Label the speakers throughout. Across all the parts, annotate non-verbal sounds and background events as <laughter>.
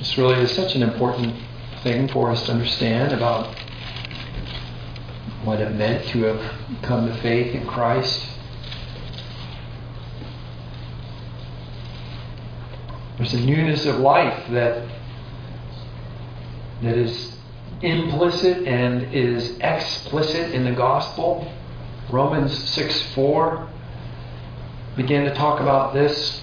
Speaker 1: This really is such an important thing for us to understand about what it meant to have come to faith in Christ. There's a newness of life that that is implicit and is explicit in the gospel. Romans 6 4 began to talk about this.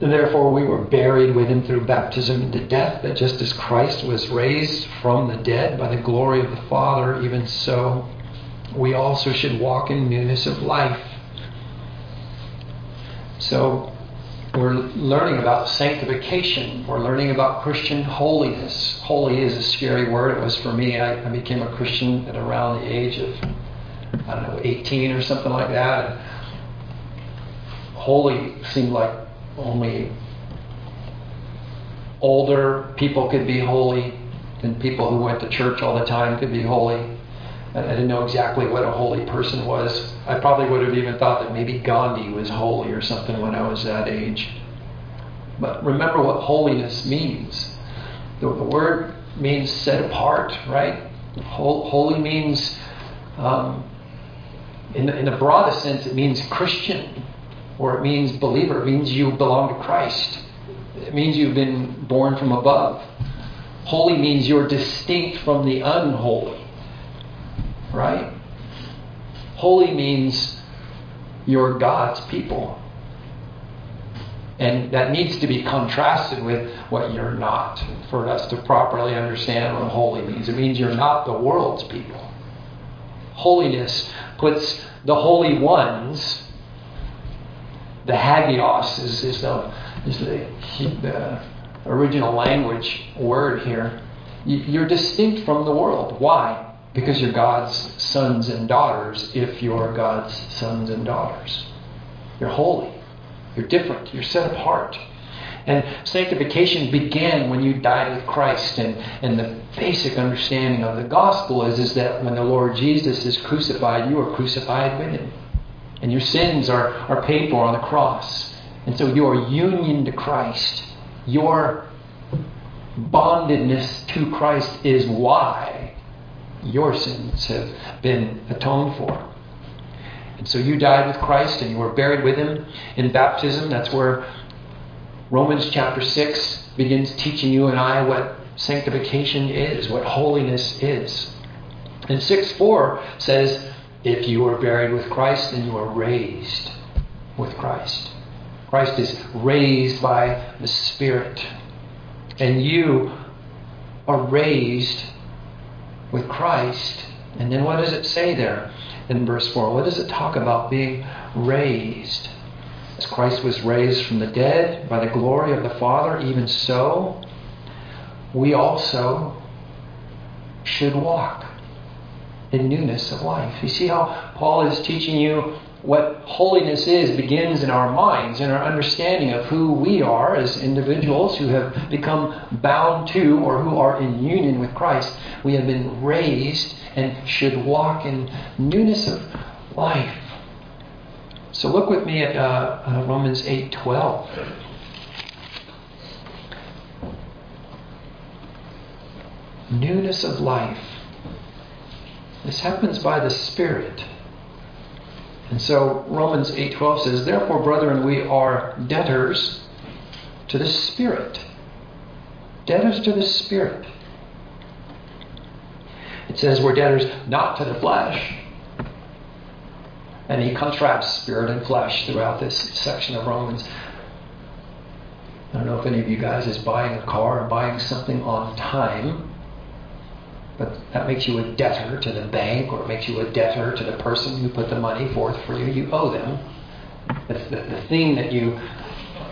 Speaker 1: Therefore, we were buried with him through baptism into death, that just as Christ was raised from the dead by the glory of the Father, even so we also should walk in newness of life. So, we're learning about sanctification. We're learning about Christian holiness. Holy is a scary word. It was for me. I, I became a Christian at around the age of, I don't know, 18 or something like that. And holy seemed like only older people could be holy, and people who went to church all the time could be holy. I didn't know exactly what a holy person was. I probably would have even thought that maybe Gandhi was holy or something when I was that age. But remember what holiness means. The, the word means set apart, right? Holy means, um, in, the, in the broadest sense, it means Christian or it means believer. It means you belong to Christ. It means you've been born from above. Holy means you're distinct from the unholy. Right? Holy means you're God's people. And that needs to be contrasted with what you're not for us to properly understand what holy means. It means you're not the world's people. Holiness puts the holy ones the hagios is, is the, is the, the original language word here. You're distinct from the world. Why? Because you're God's sons and daughters if you're God's sons and daughters. You're holy. You're different. You're set apart. And sanctification began when you died with Christ. And, and the basic understanding of the gospel is, is that when the Lord Jesus is crucified, you are crucified with him. And your sins are, are paid for on the cross. And so your union to Christ, your bondedness to Christ is why your sins have been atoned for. And so you died with Christ and you were buried with him in baptism. That's where Romans chapter 6 begins teaching you and I what sanctification is, what holiness is. And 6 4 says, if you are buried with Christ, then you are raised with Christ. Christ is raised by the Spirit. And you are raised with Christ. And then what does it say there in verse 4? What does it talk about being raised? As Christ was raised from the dead by the glory of the Father, even so, we also should walk in newness of life. You see how Paul is teaching you what holiness is begins in our minds, in our understanding of who we are as individuals who have become bound to or who are in union with Christ. We have been raised and should walk in newness of life. So look with me at uh, uh, Romans 8:12. Newness of life. This happens by the Spirit. And so Romans 8:12 says, "Therefore, brethren, we are debtors to the Spirit. Debtors to the Spirit." It says we're debtors not to the flesh. And he contrasts spirit and flesh throughout this section of Romans. I don't know if any of you guys is buying a car or buying something on time but that makes you a debtor to the bank or it makes you a debtor to the person who put the money forth for you. You owe them. The, the, the thing that you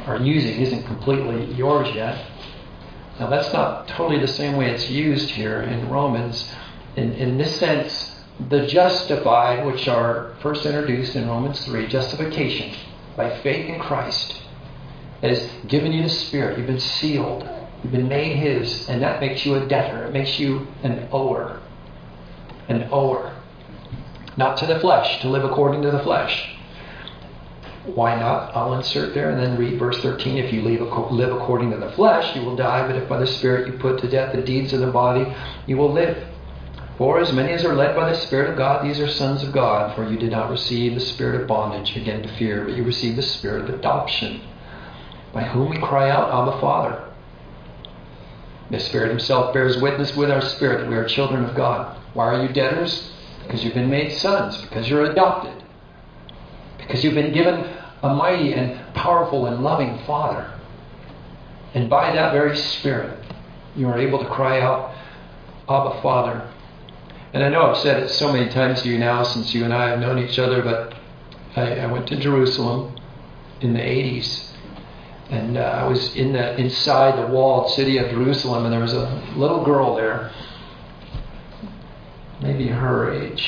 Speaker 1: are using isn't completely yours yet. Now, that's not totally the same way it's used here in Romans. In, in this sense, the justified, which are first introduced in Romans 3, justification by faith in Christ, has given you the Spirit. You've been sealed You've been made His, and that makes you a debtor. It makes you an ower. An ower. Not to the flesh, to live according to the flesh, Why not? I'll insert there and then read verse 13. If you live according to the flesh, you will die, but if by the Spirit you put to death the deeds of the body, you will live. For as many as are led by the Spirit of God, these are sons of God. For you did not receive the spirit of bondage, again to fear, but you received the spirit of adoption, by whom we cry out, Abba, Father. The Spirit Himself bears witness with our spirit that we are children of God. Why are you debtors? Because you've been made sons, because you're adopted, because you've been given a mighty and powerful and loving Father. And by that very Spirit, you are able to cry out, Abba, Father. And I know I've said it so many times to you now since you and I have known each other, but I, I went to Jerusalem in the 80s. And uh, I was in the inside the walled city of Jerusalem, and there was a little girl there, maybe her age.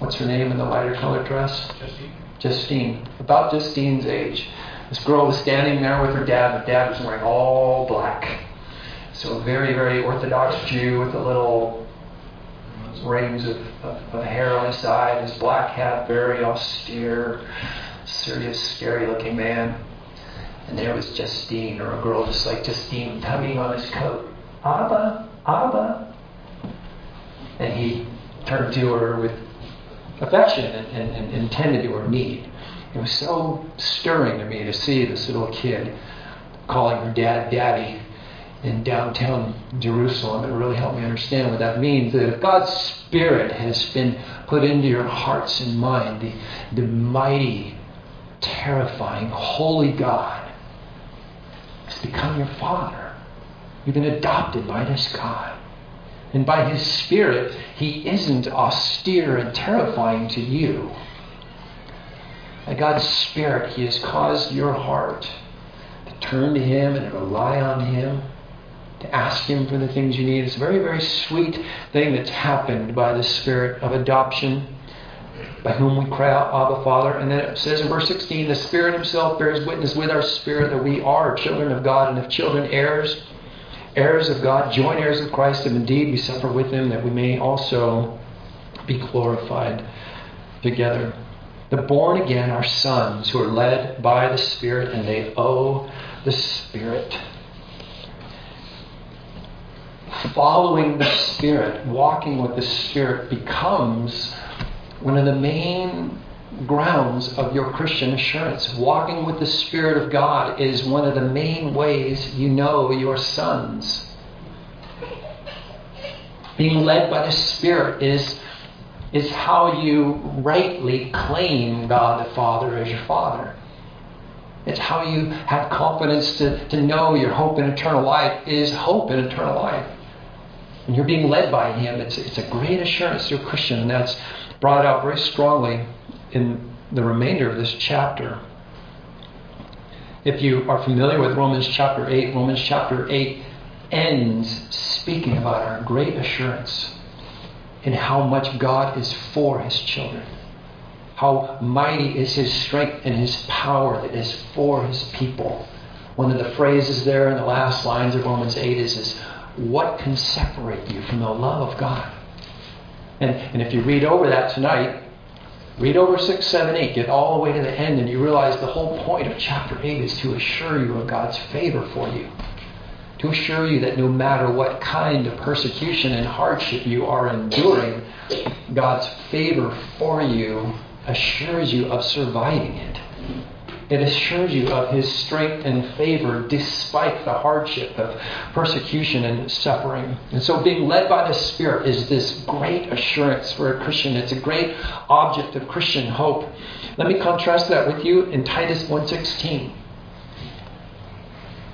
Speaker 1: What's her name in the lighter colored dress?
Speaker 2: Justine.
Speaker 1: Justine, about Justine's age. This girl was standing there with her dad. The dad was wearing all black. So a very, very Orthodox Jew with a little rings of, of, of hair on his side, his black hat, very austere, serious, scary looking man. And there was Justine, or a girl just like Justine, tugging on his coat. Abba, Abba. And he turned to her with affection and, and, and intended to her need. It was so stirring to me to see this little kid calling her dad daddy in downtown Jerusalem. It really helped me understand what that means. That if God's Spirit has been put into your hearts and mind, the, the mighty, terrifying, holy God become your Father. You've been adopted by this God. And by His Spirit, He isn't austere and terrifying to you. By God's Spirit, He has caused your heart to turn to Him and rely on Him, to ask Him for the things you need. It's a very, very sweet thing that's happened by the Spirit of adoption, by whom we cry out, Abba, Father. And then it says in verse 16, the Spirit Himself bears witness with our spirit that we are children of God, and if children, heirs heirs of God, joint heirs of Christ, and indeed we suffer with him that we may also be glorified together. The born again are sons who are led by the Spirit, and they owe the Spirit. Following the Spirit, walking with the Spirit, becomes one of the main grounds of you're Christian assurance. Walking with the Spirit of God is one of the main ways you know your sons. Being led by the Spirit is, is how you rightly claim God the Father as your Father. It's how you have confidence to, to know your hope in eternal life is hope in eternal life. And you're being led by Him. It's, it's a great assurance to a Christian, and that's brought out very strongly in the remainder of this chapter. If you are familiar with Romans chapter 8, Romans chapter 8 ends speaking about our great assurance in how much God is for his children. How mighty is his strength and his power that is for his people. One of the phrases there in the last lines of Romans 8 is, is what can separate you from the love of God? And, and if you read over that tonight, read over 6, 7, 8, get all the way to the end, and you realize the whole point of chapter 8 is to assure you of God's favor for you. To assure you that no matter what kind of persecution and hardship you are enduring, God's favor for you assures you of surviving it. It assures you of His strength and favor despite the hardship of persecution and suffering. And so, being led by the Spirit is this great assurance for a Christian. It's a great object of Christian hope. Let me contrast that with you in Titus 1:16.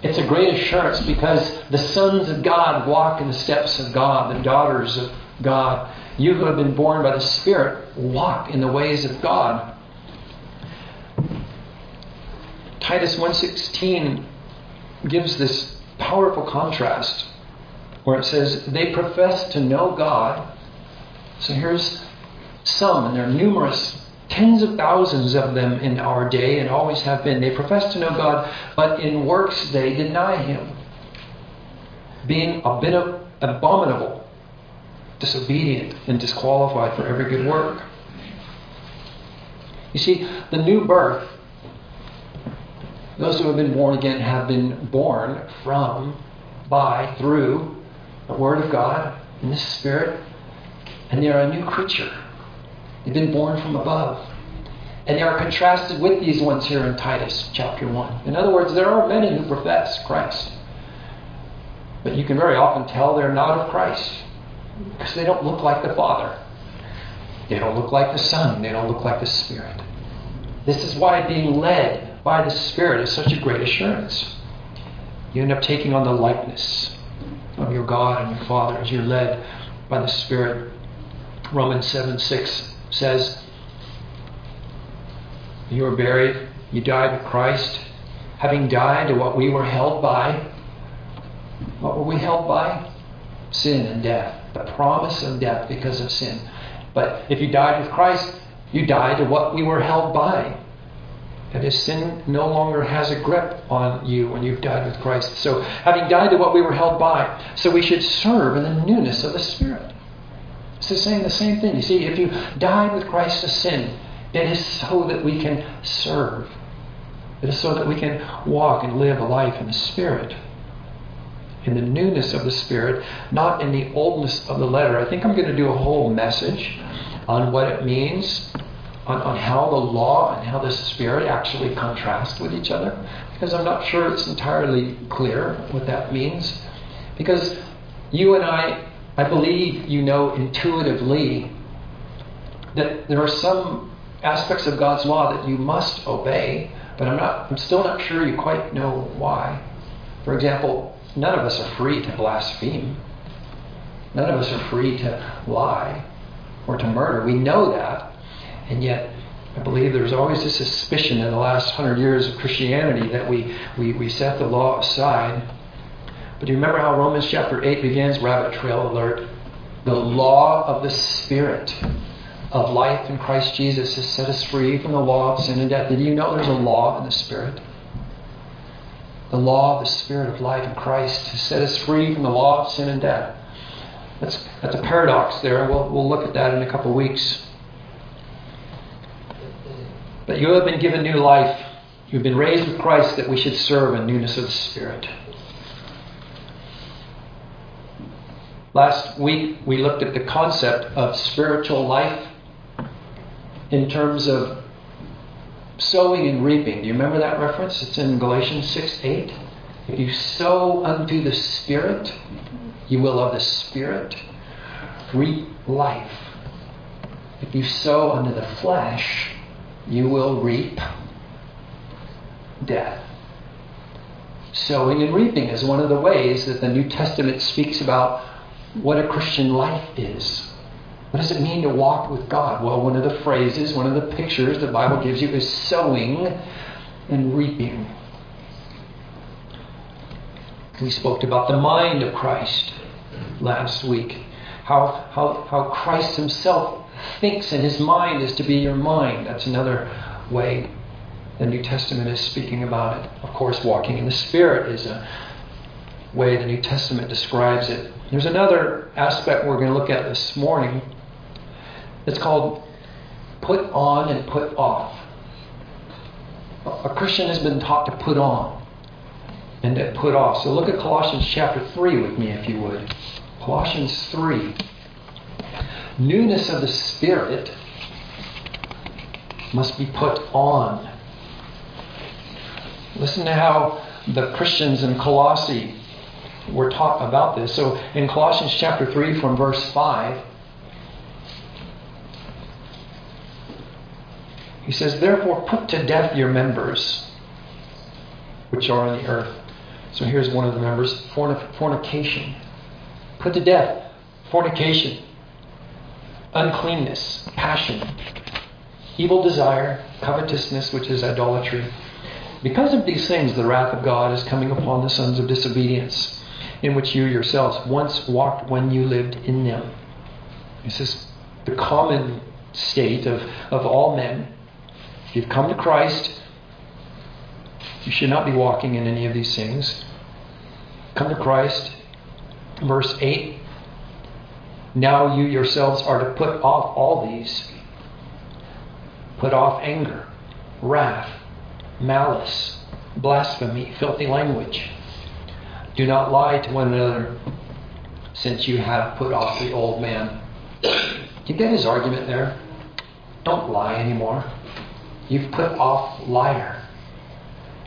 Speaker 1: It's a great assurance because the sons of God walk in the steps of God, the daughters of God. You who have been born by the Spirit walk in the ways of God. Titus 1:16 gives this powerful contrast where it says they profess to know God. So here's some, and there are numerous, tens of thousands of them in our day and always have been. They profess to know God, but in works they deny Him, being a bit of abominable, disobedient, and disqualified for every good work. You see, the new birth Those who have been born again have been born from, by, through the Word of God in the Spirit, and they are a new creature. They've been born from above. And they are contrasted with these ones here in Titus chapter 1. In other words, there are many who profess Christ. But you can very often tell they're not of Christ because they don't look like the Father. They don't look like the Son. They don't look like the Spirit. This is why being led by the Spirit is such a great assurance. You end up taking on the likeness of your God and your Father as you're led by the Spirit. Romans 7 6 says, You were buried, you died with Christ, having died to what we were held by. What were we held by? Sin and death. The promise of death because of sin. But if you died with Christ, you died to what we were held by. That sin no longer has a grip on you when you've died with Christ. So, having died to what we were held by, so we should serve in the newness of the Spirit. It's the same, the same thing. You see, if you died with Christ to sin, it is so that we can serve. It is so that we can walk and live a life in the Spirit. In the newness of the Spirit, not in the oldness of the letter. I think I'm going to do a whole message on what it means on, on how the law and how the Spirit actually contrast with each other, because I'm not sure it's entirely clear what that means. Because you and I, I believe you know intuitively that there are some aspects of God's law that you must obey, but I'm not I'm still not sure you quite know why. For example, none of us are free to blaspheme. None of us are free to lie or to murder. We know that. And yet, I believe there's always a suspicion in the last hundred years of Christianity that we, we, we set the law aside. But do you remember how Romans chapter 8 begins? Rabbit trail alert. The law of the Spirit of life in Christ Jesus has set us free from the law of sin and death. Did you know there's a law in the Spirit? The law of the Spirit of life in Christ has set us free from the law of sin and death. That's, that's a paradox there, we'll, we'll look at that in a couple of weeks. But you have been given new life. You've been raised with Christ that we should serve in newness of the Spirit. Last week we looked at the concept of spiritual life in terms of sowing and reaping. Do you remember that reference? It's in Galatians 6 8. If you sow unto the Spirit, you will of the Spirit reap life. If you sow unto the flesh, you will reap death. Sowing and reaping is one of the ways that the New Testament speaks about what a Christian life is. What does it mean to walk with God? Well, one of the phrases, one of the pictures the Bible gives you is sowing and reaping. We spoke about the mind of Christ last week. How, how, how Christ himself thinks in his mind is to be your mind. That's another way the New Testament is speaking about it. Of course, walking in the Spirit is a way the New Testament describes it. There's another aspect we're going to look at this morning. It's called put on and put off. A Christian has been taught to put on and to put off. So look at Colossians chapter 3 with me, if you would. Colossians 3 newness of the Spirit must be put on. Listen to how the Christians in Colossae were taught about this. So in Colossians chapter 3, from verse 5, he says, Therefore put to death your members which are on the earth. So here's one of the members fornication. Put to death fornication uncleanness, passion, evil desire, covetousness, which is idolatry. Because of these things, the wrath of God is coming upon the sons of disobedience, in which you yourselves once walked when you lived in them. This is the common state of, of all men. If you've come to Christ, you should not be walking in any of these things. Come to Christ. Verse 8 now you yourselves are to put off all these. Put off anger, wrath, malice, blasphemy, filthy language. Do not lie to one another, since you have put off the old man. You get his argument there? Don't lie anymore. You've put off liar.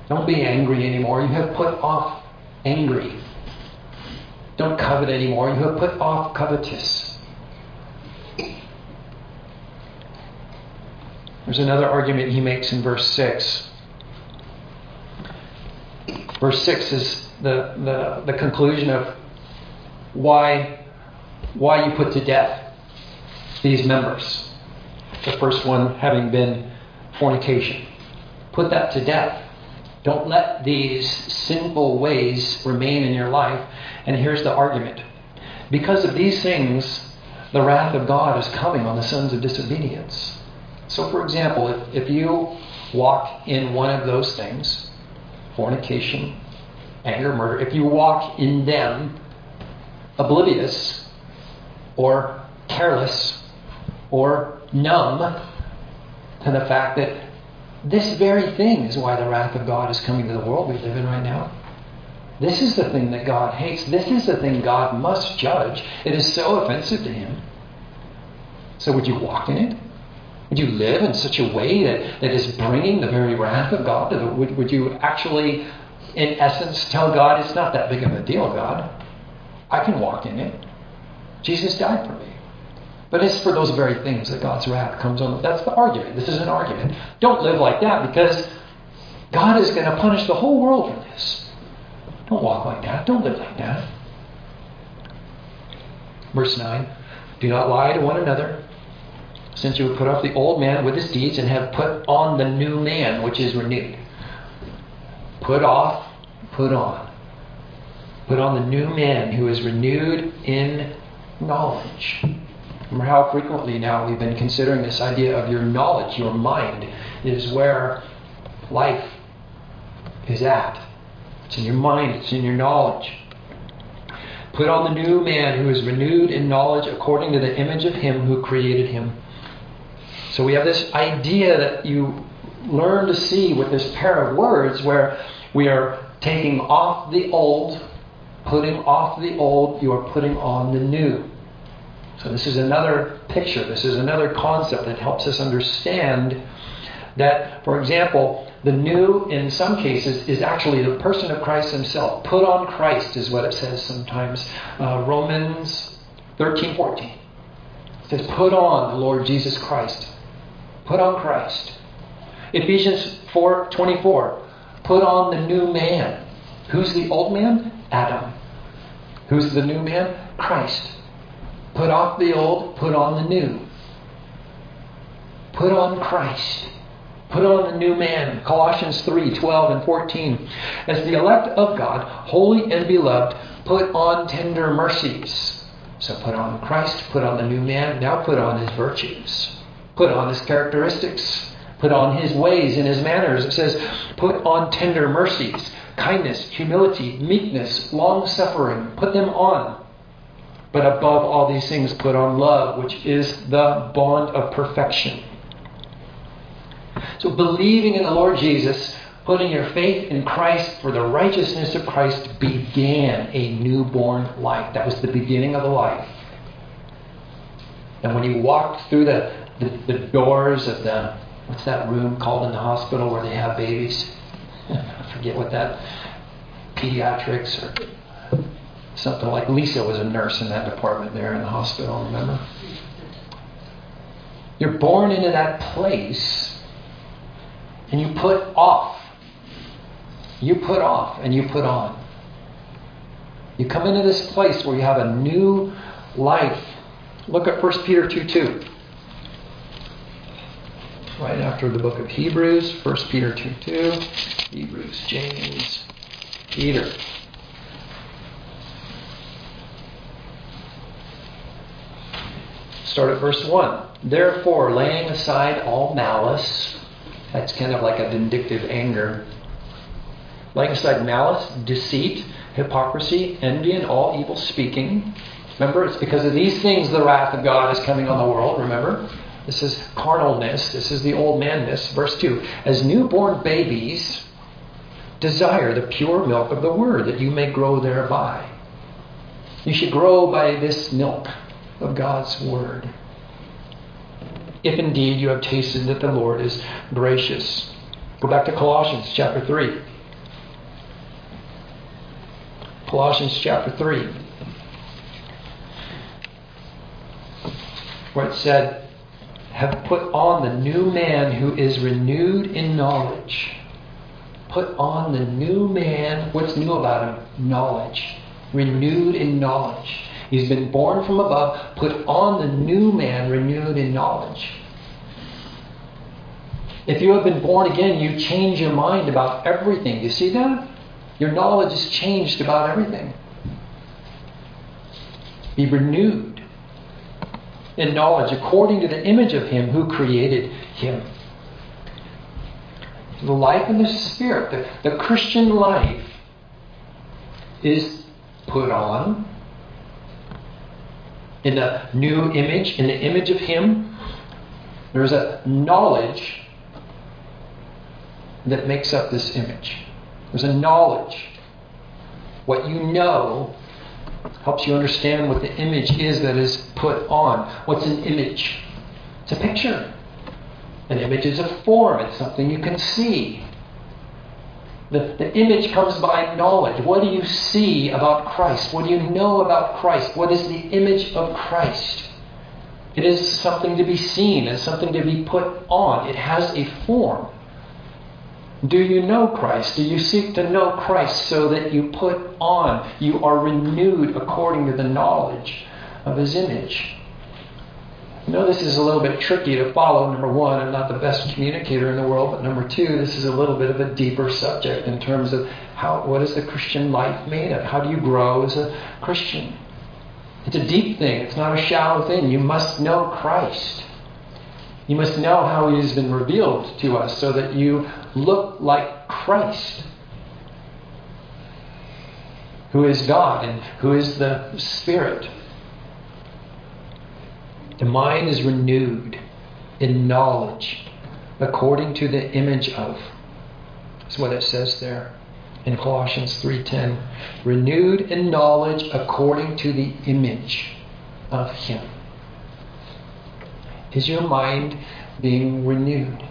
Speaker 1: Don't be angry anymore. You have put off angry. Don't covet anymore. You have put off covetous. There's another argument he makes in verse 6. Verse 6 is the, the, the conclusion of why, why you put to death these members. The first one having been fornication. Put that to death. Don't let these sinful ways remain in your life. And here's the argument because of these things, the wrath of God is coming on the sons of disobedience. So, for example, if, if you walk in one of those things, fornication, anger, murder, if you walk in them oblivious or careless or numb to the fact that this very thing is why the wrath of God is coming to the world we live in right now. This is the thing that God hates. This is the thing God must judge. It is so offensive to Him. So, would you walk in it? Would you live in such a way that, that is bringing the very wrath of God? Would, would you actually, in essence, tell God, it's not that big of a deal, God? I can walk in it. Jesus died for me. But it's for those very things that God's wrath comes on. That's the argument. This is an argument. Don't live like that because God is going to punish the whole world for this. Don't walk like that. Don't live like that. Verse 9 Do not lie to one another, since you have put off the old man with his deeds and have put on the new man, which is renewed. Put off, put on. Put on the new man who is renewed in knowledge. Remember how frequently now we've been considering this idea of your knowledge, your mind is where life is at. It's in your mind, it's in your knowledge. Put on the new man who is renewed in knowledge according to the image of him who created him. So we have this idea that you learn to see with this pair of words where we are taking off the old, putting off the old, you are putting on the new. So, this is another picture, this is another concept that helps us understand that, for example, the new, in some cases, is actually the person of Christ himself. Put on Christ is what it says sometimes. Uh, Romans 13 14. It says, Put on the Lord Jesus Christ. Put on Christ. Ephesians 4 24. Put on the new man. Who's the old man? Adam. Who's the new man? Christ. Put off the old, put on the new. Put on Christ. Put on the new man. Colossians 3 12 and 14. As the elect of God, holy and beloved, put on tender mercies. So put on Christ, put on the new man, now put on his virtues. Put on his characteristics. Put on his ways and his manners. It says, put on tender mercies, kindness, humility, meekness, long suffering. Put them on. But above all these things, put on love, which is the bond of perfection. So, believing in the Lord Jesus, putting your faith in Christ for the righteousness of Christ began a newborn life. That was the beginning of the life. And when you walked through the, the, the doors of the, what's that room called in the hospital where they have babies? <laughs> I forget what that, pediatrics or something like Lisa was a nurse in that department there in the hospital, remember? You're born into that place and you put off. You put off and you put on. You come into this place where you have a new life. Look at 1 Peter 2 2. Right after the book of Hebrews, 1 Peter 2 2. Hebrews, James, Peter. Start at verse 1. Therefore, laying aside all malice, that's kind of like a vindictive anger. Laying aside malice, deceit, hypocrisy, envy, and all evil speaking. Remember, it's because of these things the wrath of God is coming on the world. Remember? This is carnalness. This is the old manness. Verse 2. As newborn babies, desire the pure milk of the word that you may grow thereby. You should grow by this milk of God's word. If indeed you have tasted that the Lord is gracious. Go back to Colossians chapter 3. Colossians chapter 3. Where it said, Have put on the new man who is renewed in knowledge. Put on the new man. What's new about him? Knowledge. Renewed in knowledge. He's been born from above. Put on the new man renewed in knowledge. If you have been born again, you change your mind about everything. You see that? Your knowledge is changed about everything. Be renewed in knowledge according to the image of Him who created Him. The life in the Spirit, the, the Christian life, is put on in the new image, in the image of Him. There's a knowledge that makes up this image. There's a knowledge. What you know helps you understand what the image is that is put on. What's an image? It's a picture. An image is a form, it's something you can see. The, the image comes by knowledge. What do you see about Christ? What do you know about Christ? What is the image of Christ? It is something to be seen, and something to be put on. It has a form. Do you know Christ? Do you seek to know Christ so that you put on, you are renewed according to the knowledge of His image? I know this is a little bit tricky to follow. Number one, I'm not the best communicator in the world, but number two, this is a little bit of a deeper subject in terms of how what is the Christian life made of? How do you grow as a Christian? It's a deep thing, it's not a shallow thing. You must know Christ. You must know how He has been revealed to us so that you look like Christ, who is God and who is the Spirit. The mind is renewed in knowledge according to the image of. That's what it says there in Colossians 3:10. Renewed in knowledge according to the image of him. Is your mind being renewed?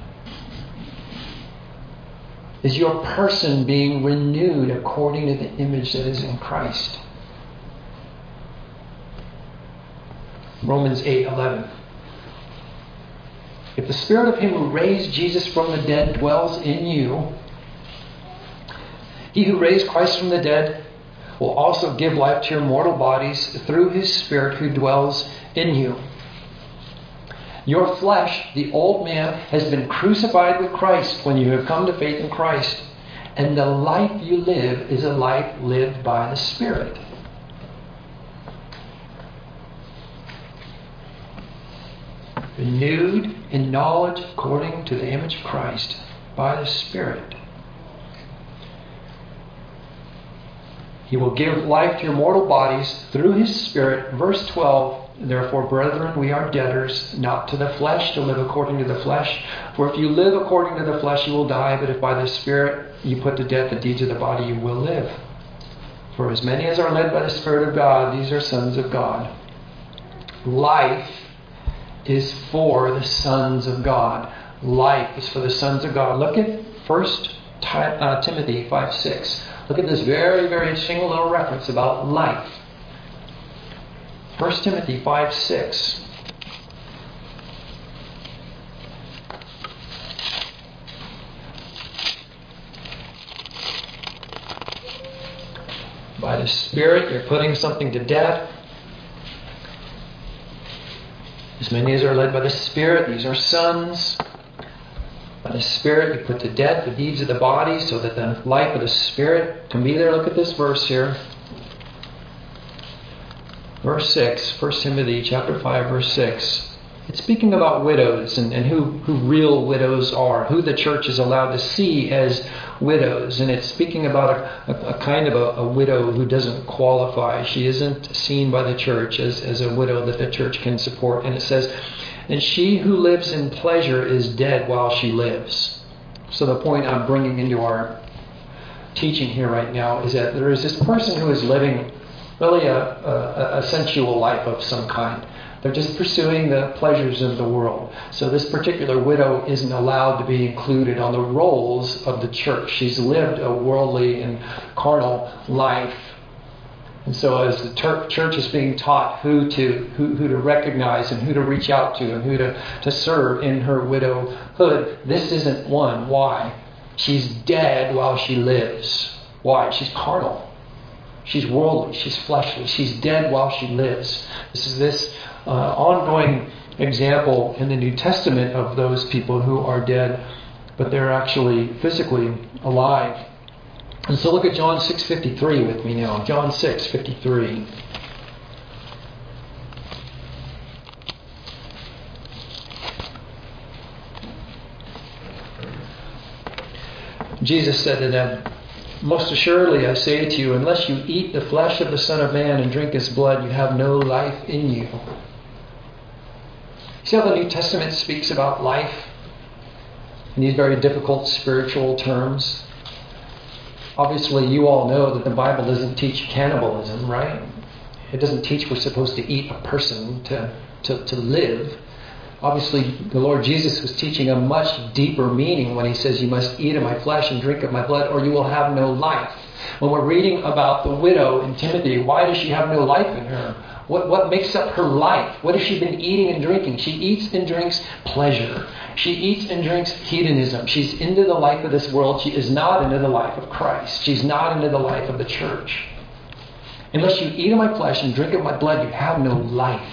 Speaker 1: Is your person being renewed according to the image that is in Christ? Romans 8:11. If the spirit of him who raised Jesus from the dead dwells in you, he who raised Christ from the dead will also give life to your mortal bodies through his spirit who dwells in you. Your flesh, the old man, has been crucified with Christ when you have come to faith in Christ. And the life you live is a life lived by the Spirit. Renewed in knowledge according to the image of Christ by the Spirit. He will give life to your mortal bodies through His Spirit. Verse 12 Therefore, brethren, we are debtors, not to the flesh, to live according to the flesh. For if you live according to the flesh, you will die, but if by the Spirit you put to death the deeds of the body, you will live. For as many as are led by the Spirit of God, these are sons of God. Life is for the sons of God. Life is for the sons of God. Look at 1 uh, Timothy 5 6. Look at this very, very interesting little reference about life. 1 Timothy 5 6. By the Spirit, you're putting something to death. As many as are led by the Spirit, these are sons. By the Spirit, you put to death the deeds of the body so that the life of the Spirit can be there. Look at this verse here. Verse 6, 1 Timothy chapter 5, verse 6. It's speaking about widows and, and who, who real widows are, who the church is allowed to see as widows. And it's speaking about a, a, a kind of a, a, widow who doesn't qualify. She isn't seen by the church as, as a widow that the church can support. And it says, And she who lives in pleasure is dead while she lives. So the point I'm bringing into our teaching here right now is that there is this person who is living really a, a, a sensual life of some kind. They're just pursuing the pleasures of the world. So this particular widow isn't allowed to be included on the rolls of the church. She's lived a worldly and carnal life. And so as the ter- church is being taught who to who, who to recognize and who to reach out to and who to, to serve in her widowhood, this isn't one. Why? She's dead while she lives. Why? She's carnal. She's worldly. She's fleshly. She's dead while she lives. This is this uh, ongoing example in the New Testament of those people who are dead, but they're actually physically alive. And so look at John 6:53 with me now. John 6:53. Jesus said to them, Most assuredly I say to you, unless you eat the flesh of the Son of Man and drink his blood, you have no life in you. See how the New Testament speaks about life in these very difficult spiritual terms? Obviously, you all know that the Bible doesn't teach cannibalism, right? It doesn't teach we're supposed to eat a person to, to, to live. Obviously, the Lord Jesus was teaching a much deeper meaning when he says, You must eat of my flesh and drink of my blood, or you will have no life. When we're reading about the widow in Timothy, why does she have no life in her? What, what makes up her life? What has she been eating and drinking? She eats and drinks pleasure. She eats and drinks hedonism. She's into the life of this world. She is not into the life of Christ. She's not into the life of the church. Unless you eat of my flesh and drink of my blood, you have no life.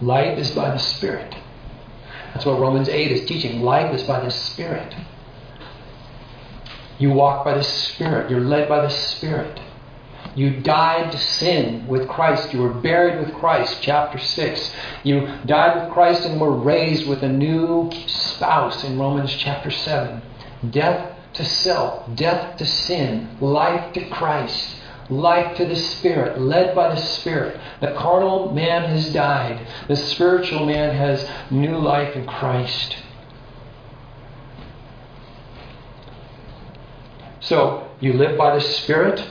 Speaker 1: Life is by the Spirit. That's what Romans 8 is teaching. Life is by the Spirit. You walk by the Spirit. You're led by the Spirit. You died to sin with Christ. You were buried with Christ, chapter 6. You died with Christ and were raised with a new spouse in Romans chapter 7. Death to self, death to sin, life to Christ, life to the Spirit, led by the Spirit. The carnal man has died, the spiritual man has new life in Christ. So you live by the Spirit,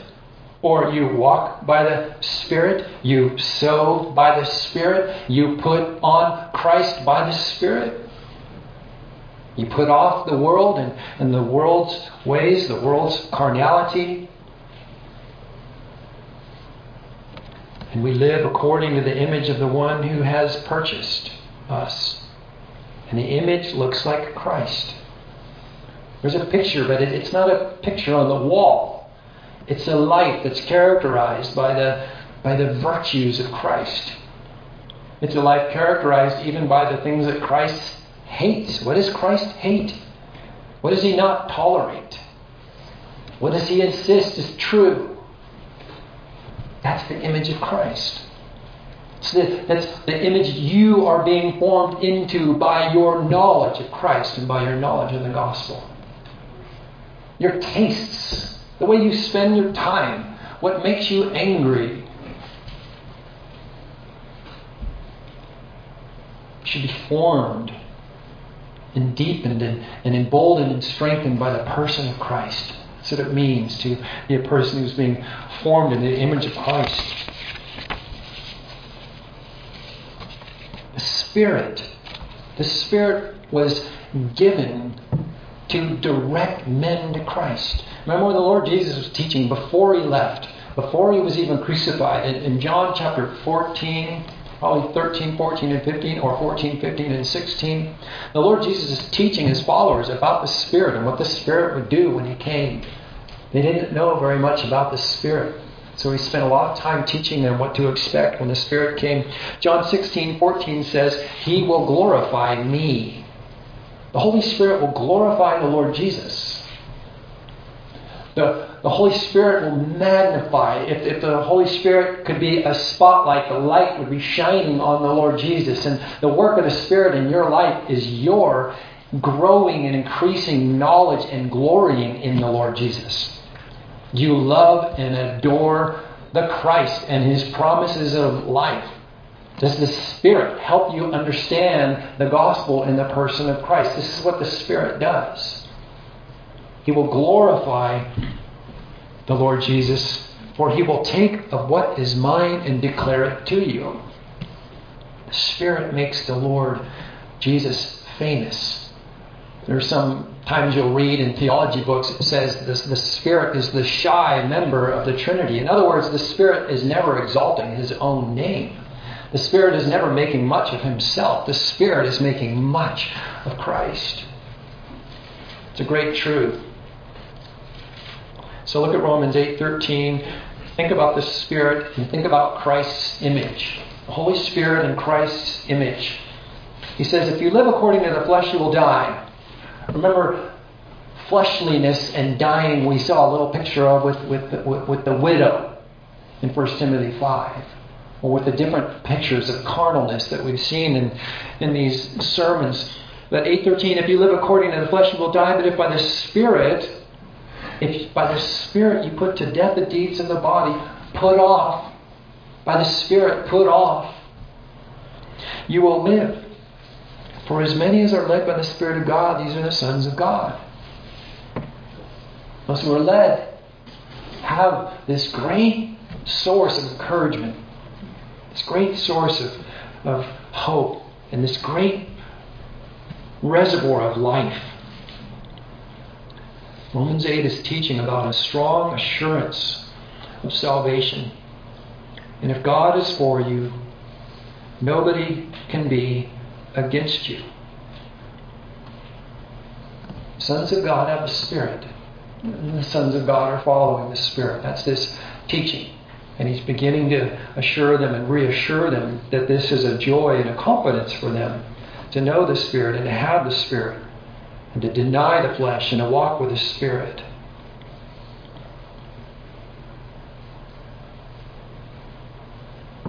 Speaker 1: or you walk by the Spirit, you sow by the Spirit, you put on Christ by the Spirit. You put off the world and, and the world's ways, the world's carnality. And we live according to the image of the one who has purchased us. And the image looks like Christ. There's a picture, but it, it's not a picture on the wall. It's a life that's characterized by the, by the virtues of Christ. It's a life characterized even by the things that Christ hates. What does Christ hate? What does he not tolerate? What does he insist is true? That's the image of Christ. That's the image you are being formed into by your knowledge of Christ and by your knowledge of the gospel your tastes, the way you spend your time, what makes you angry. Should be formed and deepened and, and emboldened and strengthened by the person of Christ. That's what it means to be a person who's being formed in the image of Christ. The Spirit. The Spirit was given to direct men to Christ. Remember when the Lord Jesus was teaching before he left, before he was even crucified, in, in John chapter 14, probably 13, 14, and 15, or 14, 15, and 16, the Lord Jesus is teaching his followers about the Spirit and what the Spirit would do when he came. They didn't know very much about the Spirit. So he spent a lot of time teaching them what to expect when the Spirit came. John 16, 14 says, He will glorify me. The Holy Spirit will glorify the Lord Jesus. The, the Holy Spirit will magnify. If, if the Holy Spirit could be a spotlight, the light would be shining on the Lord Jesus. And the work of the Spirit in your life is your growing and increasing knowledge and glorying in the Lord Jesus. You love and adore the Christ and his promises of life. Does the Spirit help you understand the gospel in the person of Christ? This is what the Spirit does. He will glorify the Lord Jesus, for he will take of what is mine and declare it to you. The Spirit makes the Lord Jesus famous. There are some times you'll read in theology books it says this, the Spirit is the shy member of the Trinity. In other words, the Spirit is never exalting his own name. The Spirit is never making much of himself. The Spirit is making much of Christ. It's a great truth. So look at Romans 8:13. Think about the Spirit and think about Christ's image. The Holy Spirit and Christ's image. He says, if you live according to the flesh, you will die. Remember, fleshliness and dying we saw a little picture of with, with, with, with the widow in 1 Timothy 5 or with the different pictures of carnalness that we've seen in, in these sermons. That 8.13, if you live according to the flesh, you will die, but if by the Spirit, if by the Spirit you put to death the deeds of the body, put off, by the Spirit put off, you will live. For as many as are led by the Spirit of God, these are the sons of God. Those who are led have this great source of encouragement this great source of, of hope and this great reservoir of life. Romans 8 is teaching about a strong assurance of salvation. And if God is for you, nobody can be against you. Sons of God have the Spirit. And the sons of God are following the Spirit. That's this teaching. And he's beginning to assure them and reassure them that this is a joy and a confidence for them to know the Spirit and to have the Spirit and to deny the flesh and to walk with the Spirit.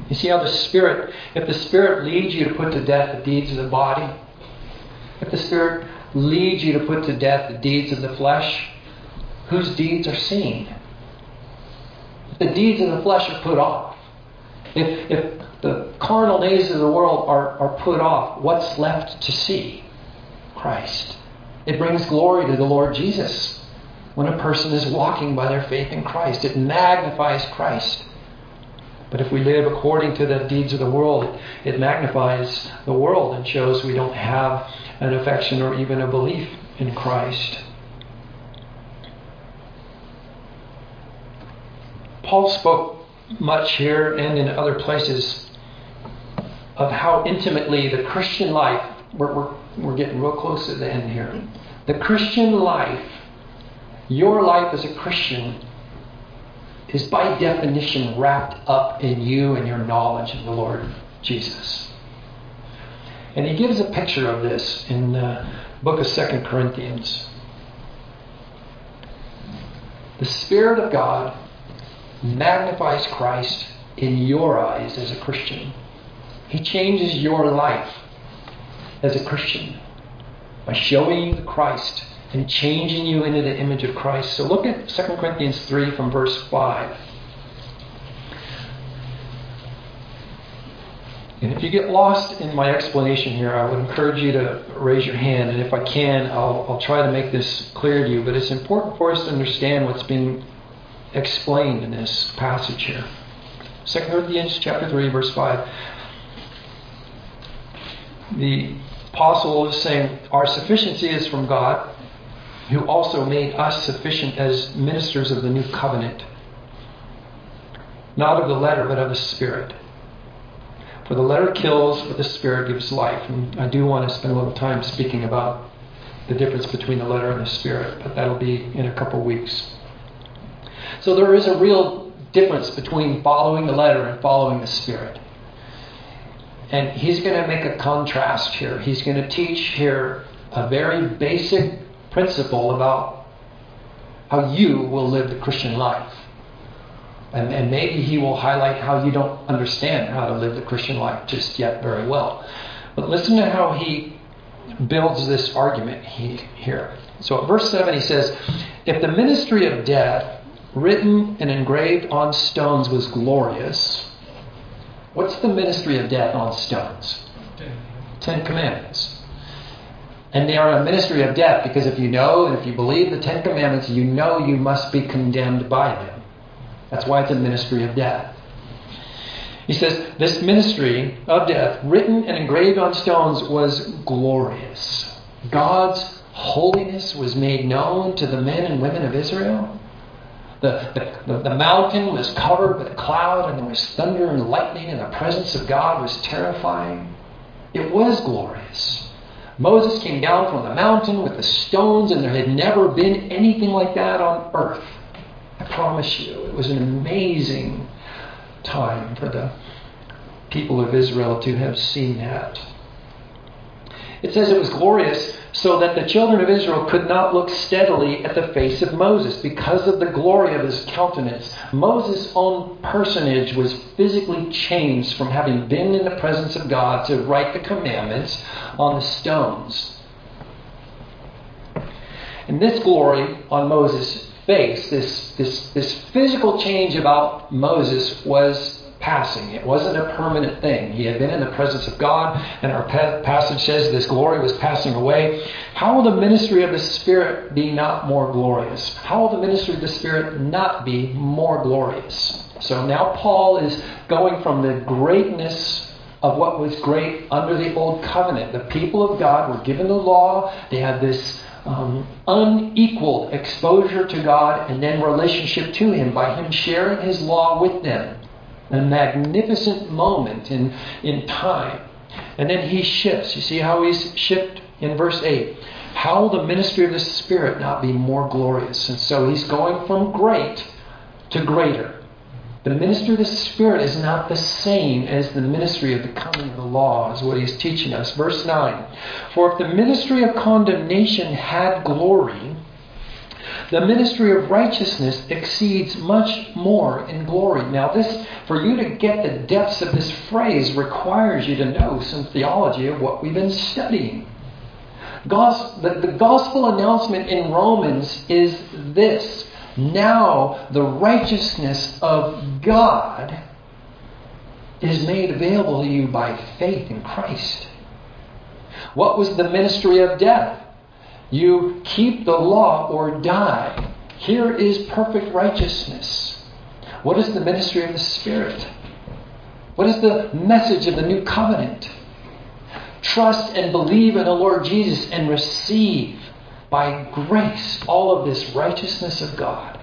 Speaker 1: You see how the Spirit, if the Spirit leads you to put to death the deeds of the body, if the Spirit leads you to put to death the deeds of the flesh, whose deeds are seen? The deeds of the flesh are put off. If, if the carnal days of the world are, are put off, what's left to see? Christ. It brings glory to the Lord Jesus when a person is walking by their faith in Christ. It magnifies Christ. But if we live according to the deeds of the world, it magnifies the world and shows we don't have an affection or even a belief in Christ. Paul spoke much here and in other places of how intimately the Christian life, we're, we're, we're getting real close to the end here. The Christian life, your life as a Christian, is by definition wrapped up in you and your knowledge of the Lord Jesus. And he gives a picture of this in the book of Second Corinthians. The Spirit of God magnifies Christ in your eyes as a Christian. He changes your life as a Christian by showing you the Christ and changing you into the image of Christ. So look at 2 Corinthians 3 from verse 5. And if you get lost in my explanation here, I would encourage you to raise your hand. And if I can, I'll, I'll try to make this clear to you. But it's important for us to understand what's being explained in this passage here. 2 Corinthians chapter 3, verse 5. The apostle is saying, Our sufficiency is from God, who also made us sufficient as ministers of the new covenant, not of the letter, but of the Spirit. For the letter kills, but the Spirit gives life. And I do want to spend a little time speaking about the difference between the letter and the Spirit, but that'll be in a couple weeks. So there is a real difference between following the letter and following the Spirit. And he's going to make a contrast here. He's going to teach here a very basic principle about how you will live the Christian life. And, and, maybe he will highlight how you don't understand how to live the Christian life just yet very well. But listen to how he builds this argument he, here. So at verse 7, he says, If the ministry of death written and engraved on stones was glorious, What's the ministry of death on stones? Ten Commandments. And they are a ministry of death because if you know and if you believe the Ten Commandments, you know you must be condemned by them. That's why it's a ministry of death. He says, This ministry of death, written and engraved on stones, was glorious. God's holiness was made known to the men and women of Israel. The, the, the, mountain was covered with cloud, and there was thunder and lightning, and the presence of God was terrifying. It was glorious. Moses came down from the mountain with the stones, and there had never been anything like that on earth. I promise you, it was an amazing time for the people of Israel to have seen that. It says it was glorious so that the children of Israel could not look steadily at the face of Moses because of the glory of his countenance. Moses' own personage was physically changed from having been in the presence of God to write the commandments on the stones. And this glory on Moses' face, this, this, this physical change about Moses, was passing. It wasn't a permanent thing. He had been in the presence of God, and our passage says this glory was passing away. How will the ministry of the Spirit be not more glorious? How will the ministry of the Spirit not be more glorious? So now Paul is going from the greatness of what was great under the old covenant. The people of God were given the law, they had this um, unequaled exposure to God and then relationship to Him by Him sharing His law with them a magnificent moment in, in time. And then he shifts. You see how he's shifted in verse 8. How will the ministry of the Spirit not be more glorious? And so he's going from great to greater. The ministry of the Spirit is not the same as the ministry of the coming of the law, is what he's teaching us. Verse 9 For if the ministry of condemnation had glory, the ministry of righteousness exceeds much more in glory. Now, this, for you to get the depths of this phrase, requires you to know some theology of what we've been studying. the, the gospel announcement in Romans is this now the righteousness of God is made available to you by faith in Christ. What was the ministry of death? You keep the law or die. Here is perfect righteousness. What is the ministry of the Spirit? What is the message of the new covenant? Trust and believe in the Lord Jesus and receive by grace all of this righteousness of God.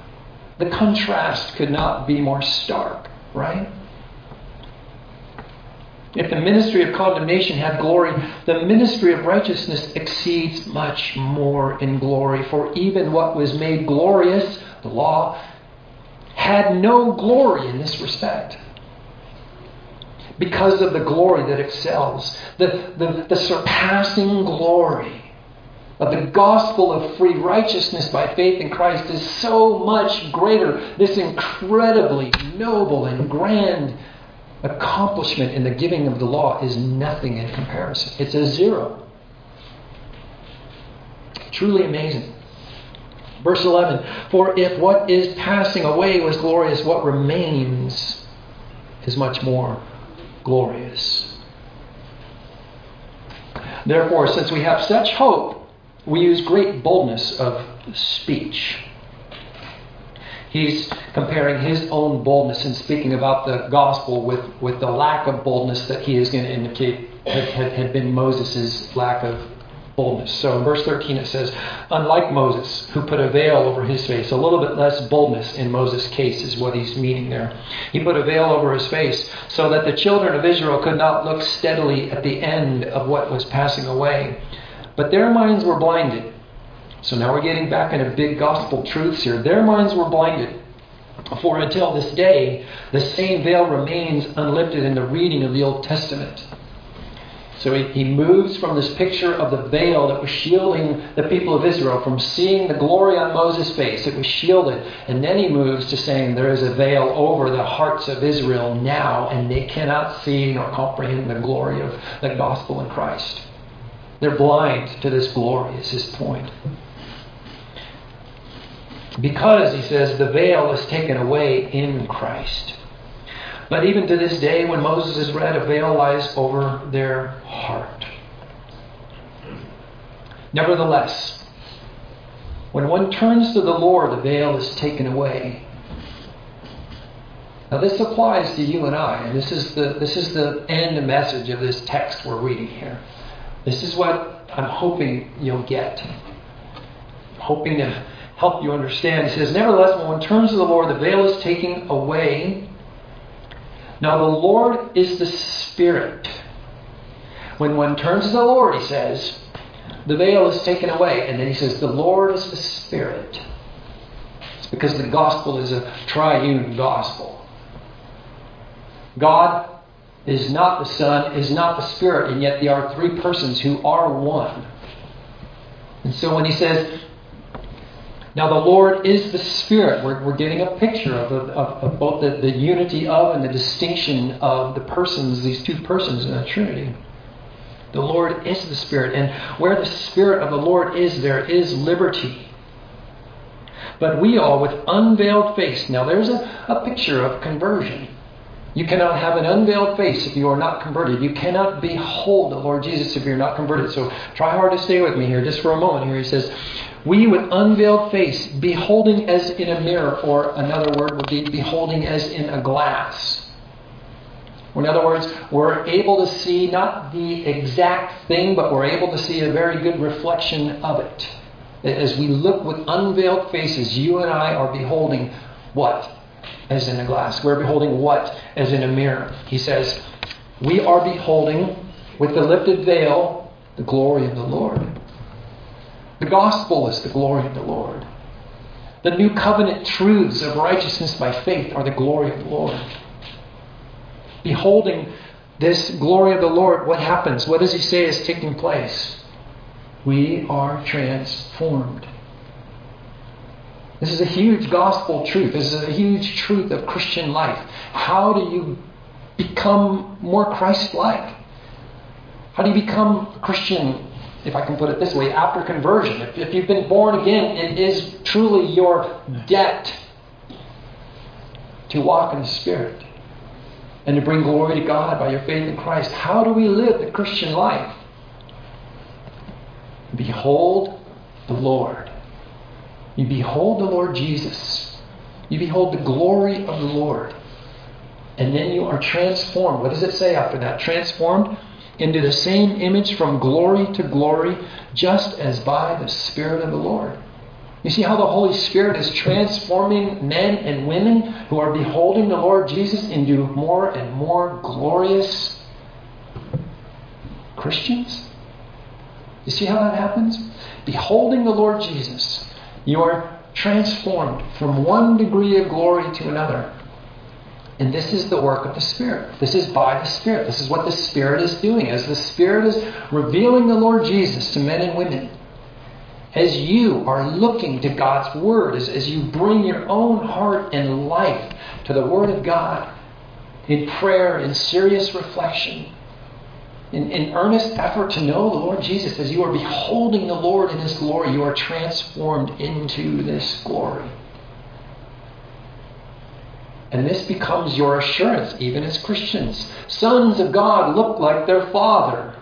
Speaker 1: The contrast could not be more stark, right? If the ministry of condemnation had glory, the ministry of righteousness exceeds much more in glory. For even what was made glorious, the law, had no glory in this respect. Because of the glory that excels, the, the, the surpassing glory of the gospel of free righteousness by faith in Christ is so much greater. This incredibly noble and grand accomplishment in the giving of the law is nothing in comparison. It's a zero. Truly amazing. Verse 11 For if what is passing away was glorious, what remains is much more glorious. Therefore, since we have such hope, we use great boldness of speech. He's comparing his own boldness in speaking about the gospel with, with the lack of boldness that he is going to indicate had, had, had been Moses' lack of boldness. So in verse 13 it says, Unlike Moses, who put a veil over his face, a little bit less boldness in Moses' case is what he's meaning there. He put a veil over his face so that the children of Israel could not look steadily at the end of what was passing away. But their minds were blinded. So now we're getting back into big gospel truths here. Their minds were blinded. For until this day, the same veil remains unlifted in the reading of the Old Testament. So he, moves from this picture of the veil that was shielding the people of Israel from seeing the glory on Moses' face. It was shielded. And then he moves to saying there is a veil over the hearts of Israel now, and they cannot see nor comprehend the glory of the gospel in Christ. They're blind to this glory, is his point. Because, he says, the veil is taken away in Christ. But even to this day, when Moses is read, a veil lies over their heart. Nevertheless, when one turns to the Lord, the veil is taken away. Now this applies to you and I, and this is the this is the end message of this text we're reading here. This is what I'm hoping you'll get. I'm hoping to help you understand. He says, Nevertheless, when one turns to the Lord, the veil is taken away. Now the Lord is the Spirit. When one turns to the Lord, he says, the veil is taken away. And then he says, The Lord is the Spirit. It's because the gospel is a triune gospel. God is not the Son, is not the Spirit, and yet they are three persons who are one. And so when he says, now the Lord is the Spirit, we're, we're getting a picture of, of, of both the, the unity of and the distinction of the persons, these two persons in the Trinity. The Lord is the Spirit, and where the Spirit of the Lord is, there is liberty. But we all, with unveiled face, now there's a, a picture of conversion. You cannot have an unveiled face if you are not converted. You cannot behold the Lord Jesus if you're not converted. So try hard to stay with me here just for a moment. Here he says, We with unveiled face, beholding as in a mirror, or another word would be beholding as in a glass in other words, we're able to see not the exact thing, but we're able to see a very good reflection of it. As we look with unveiled faces, you and I are beholding what? As in a glass. We're beholding what? As in a mirror. He says, We are beholding with the lifted veil the glory of the Lord. The gospel is the glory of the Lord. The new covenant truths of righteousness by faith are the glory of the Lord beholding this glory of the Lord, what happens? What does he say is taking place? We are transformed. This is a huge gospel truth. This is a huge truth of Christian life. How do you become more Christ like? How do you become Christian, if I can put it this way, after conversion? If, if you've been born again, it is truly your debt to walk in the Spirit and to bring glory to God by your faith in Christ. How do we live the Christian life? Behold the Lord. You behold the Lord Jesus. You behold the glory of the Lord. And then you are transformed. What does it say after that? Transformed into the same image from glory to glory, just as by the Spirit of the Lord. You see how the Holy Spirit is transforming men and women who are beholding the Lord Jesus into more and more glorious Christians? You see how that happens? Beholding the Lord Jesus, you are transformed from one degree of glory to another. And this is the work of the Spirit. This is by the Spirit. This is what the Spirit is doing. As the Spirit is revealing the Lord Jesus to men and women, as you are looking to God's Word, as, as you bring your own heart and life to the Word of God in prayer, in serious reflection, in, in earnest effort to know the Lord Jesus, as you are beholding the Lord in His glory, you are transformed into this glory. And this becomes your assurance, even as Christians. Sons of God look like their Father.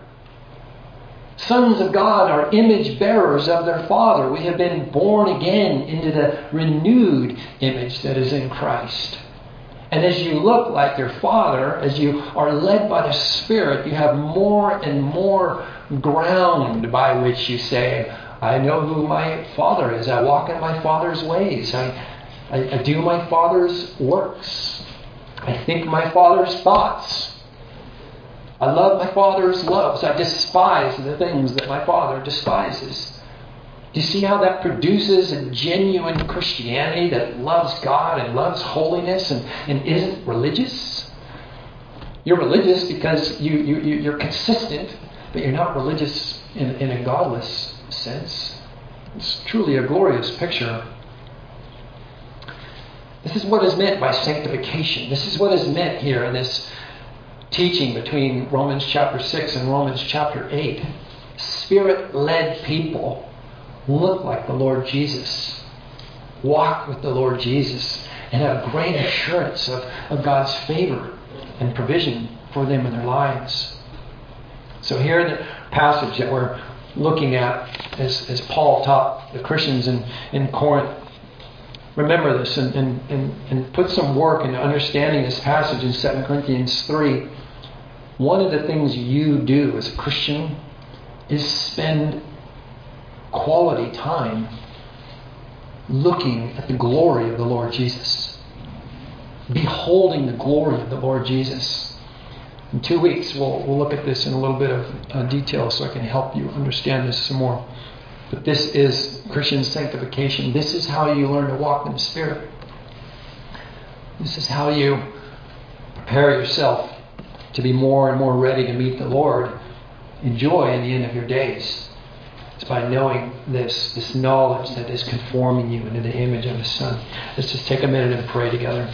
Speaker 1: Sons of God are image bearers of their Father. We have been born again into the renewed image that is in Christ. And as you look like your Father, as you are led by the Spirit, you have more and more ground by which you say, I know who my Father is. I walk in my Father's ways. I, I, I do my Father's works. I think my Father's thoughts. I love my Father's loves. I despise the things that my Father despises. Do you see how that produces a genuine Christianity that loves God and loves holiness and, and isn't religious? You're religious because you, you, you're consistent, but you're not religious in, in a godless sense. It's truly a glorious picture. This is what is meant by sanctification. This is what is meant here in this teaching between Romans chapter 6 and Romans chapter 8. Spirit led people look like the Lord Jesus, walk with the Lord Jesus, and have great assurance of, of God's favor and provision for them in their lives. So here in the passage that we're looking at, as, as Paul taught the Christians in, in Corinth, remember this and, and, and, and put some work into understanding this passage in 2 Corinthians 3. One of the things you do as a Christian is spend quality time looking at the glory of the Lord Jesus, beholding the glory of the Lord Jesus. In two weeks, we'll, we'll look at this in a little bit of uh, detail so I can help you understand this some more. But this is Christian sanctification. This is how you learn to walk in the Spirit. This is how you prepare yourself to be more and more ready to meet the Lord in joy in the end of your days. It's by knowing this, this knowledge that is conforming you into the image of His Son. Let's just take a minute and pray together.